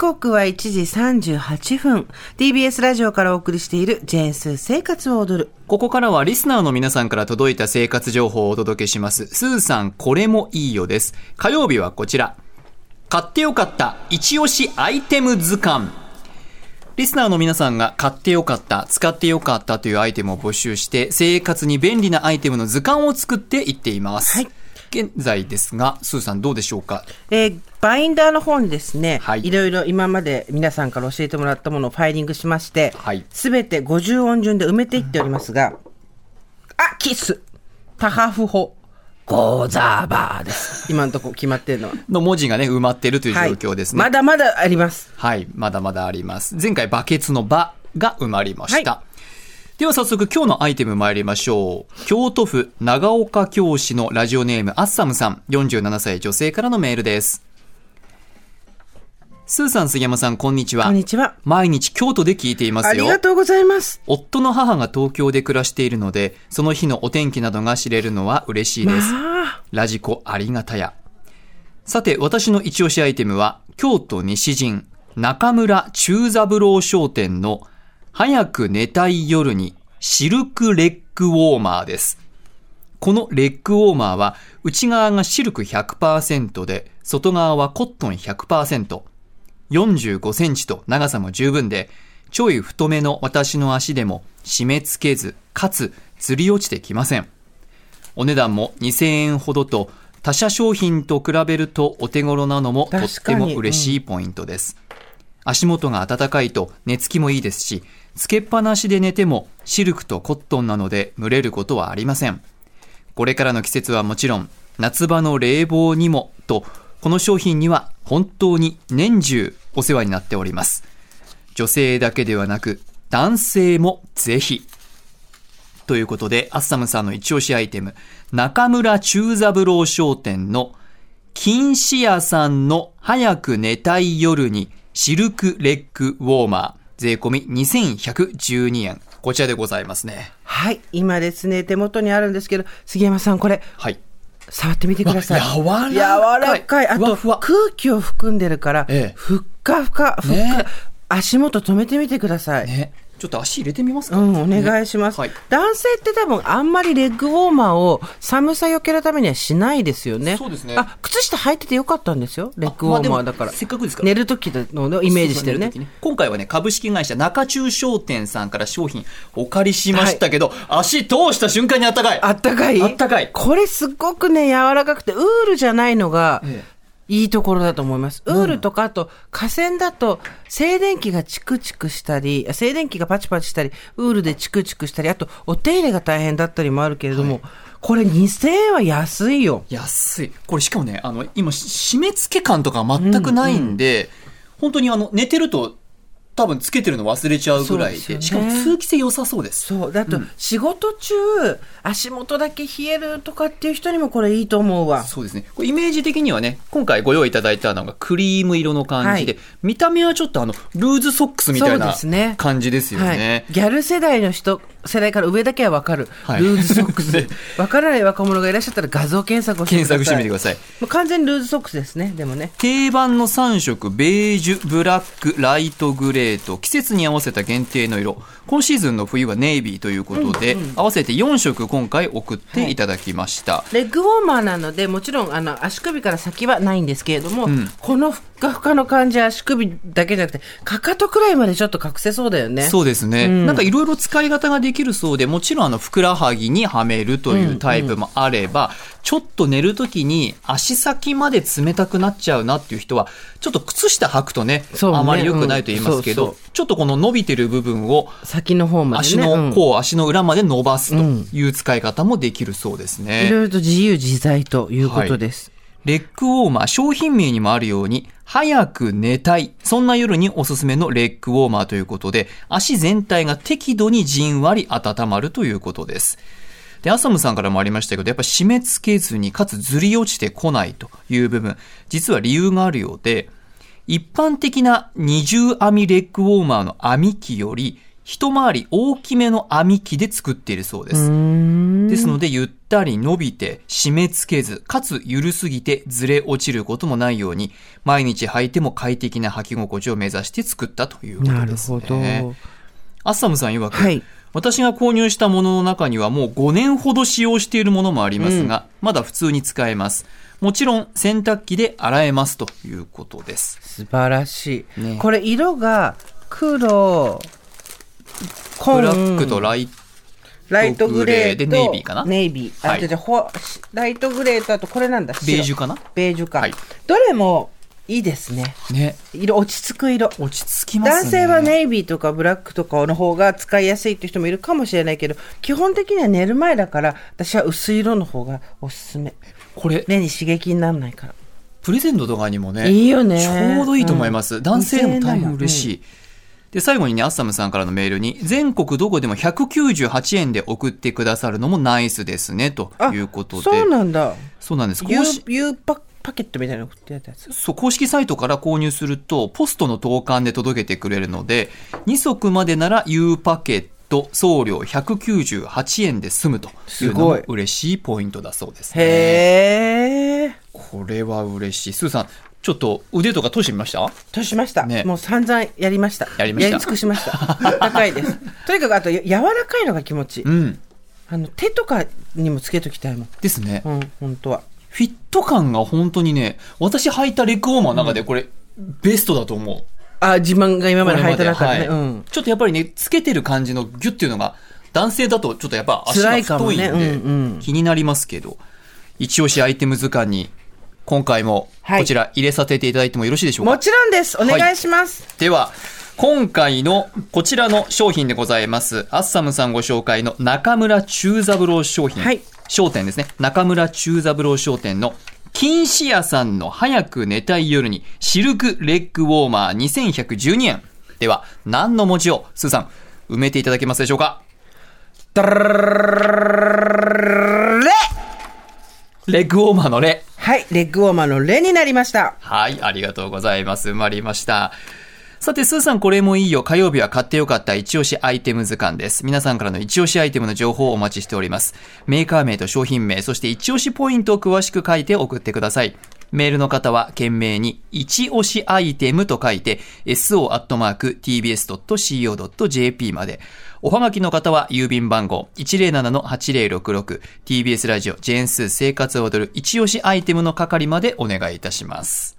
刻は1時38分。TBS ラジオからお送りしているジェーンスー生活を踊る。ここからはリスナーの皆さんから届いた生活情報をお届けします。スーさん、これもいいよです。火曜日はこちら。買ってよかった、一押しアイテム図鑑。リスナーの皆さんが買ってよかった、使ってよかったというアイテムを募集して、生活に便利なアイテムの図鑑を作っていっています。はい現在ですが、スーさんどうでしょうか？えーバインダーの方にですね、はいいろいろ今まで皆さんから教えてもらったものをファイリングしましてはい、すべ、て50音順で埋めていっておりますが、あ、キス、タハフホ、ゴーザーバーです。今のとこ決まってるのは。の文字がね、埋まっているという状況ですね。はい、まだまだあります。はい、まだまだあります。前回、バケツのバが埋まりました。はでは早速今日のアイテム参りましょう。京都府長岡京市のラジオネームアッサムさん、47歳女性からのメールです。スーさん、杉山さん、こんにちは。こんにちは。毎日京都で聞いていますよ。ありがとうございます。夫の母が東京で暮らしているので、その日のお天気などが知れるのは嬉しいです。まあ、ラジコありがたや。さて、私の一押しアイテムは、京都西陣、中村中三郎商店の、早く寝たい夜に、シルクレッグウォーマーです。このレッグウォーマーは、内側がシルク100%で、外側はコットン100%。45センチと長さも十分で、ちょい太めの私の足でも締め付けず、かつ、ずり落ちてきません。お値段も2000円ほどと、他社商品と比べるとお手頃なのもとっても嬉しいポイントです。足元が暖かいと寝つきもいいですし、つけっぱなしで寝てもシルクとコットンなので蒸れることはありません。これからの季節はもちろん、夏場の冷房にもと、この商品には本当に年中お世話になっております。女性だけではなく、男性もぜひ。ということで、アッサムさんの一押しアイテム、中村中三郎商店の金糸屋さんの早く寝たい夜にシルクレッグウォーマー、税込み2112円。こちらでございますね。はい。今ですね、手元にあるんですけど、杉山さん、これ、はい。触ってみてください。わ柔らかい柔らかい。あと、ふわ空気を含んでるから、ええふっかふか、ふっか、ね足元止めてみてください。ね。ちょっと足入れてみますか？うん、お願いします、はい。男性って多分あんまりレッグウォーマーを寒さよけるためにはしないですよね。そうですね。あ、靴下履いててよかったんですよ。レッグウォーマーだから。せっかくですから。寝る時のイメージしてるね。そうそう寝時今回はね、株式会社中中商店さんから商品お借りしましたけど、足通した瞬間にあったかい。あったかい？あったかい。これすっごくね、柔らかくて、ウールじゃないのがえ、いいところだと思います。ウールとか、あと、河川だと、静電気がチクチクしたり、あ静電気がパチパチしたり、ウールでチクチクしたり、あと、お手入れが大変だったりもあるけれども、これ2000円は安いよ。安い。これしかもね、あの、今、し締め付け感とか全くないんで、本当にあの、寝てると、多分つけてるの忘れちゃうぐらいで、ねしかも通気性良さそうです。そう。だと、仕事中、足元だけ冷えるとかっていう人にもこれいいと思うわ。そうですね。イメージ的にはね、今回ご用意いただいたのがクリーム色の感じで、はい見た目はちょっとあの、ルーズソックスみたいなですね感じですよね。はい。ギャル世代の人、世代から上だけはわかる。はいルーズソックスね。わからない若者がいらっしゃったら画像検索をして。検索してみてください。もう完全にルーズソックスですね、でもね。定番の3色、ベージュ、ブラック、ライトグレーと、季節に合わせた限定の色。今シーズンの冬はネイビーということで、合わせて4色今回送っていただきました。レッグウォーマーなので、もちろん、あの、足首から先はないんですけれども、んこのふっかふかの感じは足首だけじゃなくて、かかとくらいまでちょっと隠せそうだよね。そうですね。んなんかいろいろ使い方ができるそうで、もちろんあの、ふくらはぎにはめるというタイプもあれば、ちょっと寝るときに足先まで冷たくなっちゃうなっていう人は、ちょっと靴下履くとね、そうねあまり良くないと言いますけど、うんそうちょっとこの伸びてる部分を先の方までね。足うんの甲、足の裏まで伸ばすという使い方もできるそうですね。いろいろと自由自在ということです。レッグウォーマー、商品名にもあるように、早く寝たい。そんな夜におすすめのレッグウォーマーということで、足全体が適度にじんわり温まるということです。で、アサムさんからもありましたけど、やっぱ締め付けずに、かつずり落ちてこないという部分、実は理由があるようで、一般的な二重網レッグウォーマーの網機より、一回り大きめの編み機で作っているそうです。ですので、ゆったり伸びて、締め付けず、かつ緩すぎてずれ落ちることもないように、毎日履いても快適な履き心地を目指して作ったということなるですほど。ね。アッサムさん曰く、はい私が購入したものの中にはもう5年ほど使用しているものもありますが、まだ普通に使えます。もちろん洗濯機で洗えますということです。素晴らしい。ねこれ色が黒、紺ブラックとライライトグレーとでネイビーかな？ネイビー。あ、はいじゃライトグレーとあとこれなんだ？白ベージュかな？ベージュか。はいどれもいいですね。ね、色、落ち着く色。落ち着きますね。男性はネイビーとかブラックとかの方が使いやすいっていう人もいるかもしれないけど、基本的には寝る前だから、私は薄い色の方がおすすめ。これ、目に刺激にならないから。プレゼントとかにもね、いいよねちょうどいいと思います。うん男性でも大2000円だよ変嬉しい。で、最後にね、アッサムさんからのメールに、全国どこでも198円で送ってくださるのもナイスですね、ということで。そうなんだ。そうなんです。U 公式 U パパケットみたいなの送ってやったやつ。そう、公式サイトから購入すると、ポストの投函で届けてくれるので、2足までなら U パケット送料198円で済むというのすごもい嬉しいポイントだそうですね。へー。これは嬉しい。スーさん、ちょっと腕とか通してみました？としました、ねもう散々やりました。やりました尽くしました。高いです。とにかくあとや柔らかいのが気持ちいい。うん。あの手とかにもつけときたいもん。ですね。うん、本当は。フィット感が本当にね、私履いたレッグウォーマーの中でこれ、ベストだと思う。あ、自分が今まで履いた中でね。はいうん。ちょっとやっぱりね、つけてる感じのギュッっていうのが、男性だとちょっとやっぱ足が太いんで、うんうん気になりますけど、一押しアイテム図鑑に、今回もはいこちら入れさせていただいてもよろしいでしょうか、もちろんです。お願いします。では、今回のこちらの商品でございます。アッサムさんご紹介の中村中三郎商品。はい商店ですね。中村中三郎商店の金糸屋さんの早く寝たい夜にシルクレッグウォーマー2112円。では、何の文字を、スーさん、埋めていただけますでしょうか？レッグウォーマーのレ。はい。レッグウォーマーのレになりました。はい、ありがとうございます。埋まりました。さて、スーさんこれもいいよ。火曜日は買ってよかった一押しアイテム図鑑です。皆さんからの一押しアイテムの情報をお待ちしております。メーカー名と商品名、そして一押しポイントを詳しく書いて送ってください。メールの方は懸命に一押しアイテムと書いて so.tbs.co.jp まで。おはがきの方は郵便番号 107-8066TBS ラジオジェーンスー生活を踊る一押しアイテムの係までお願いいたします。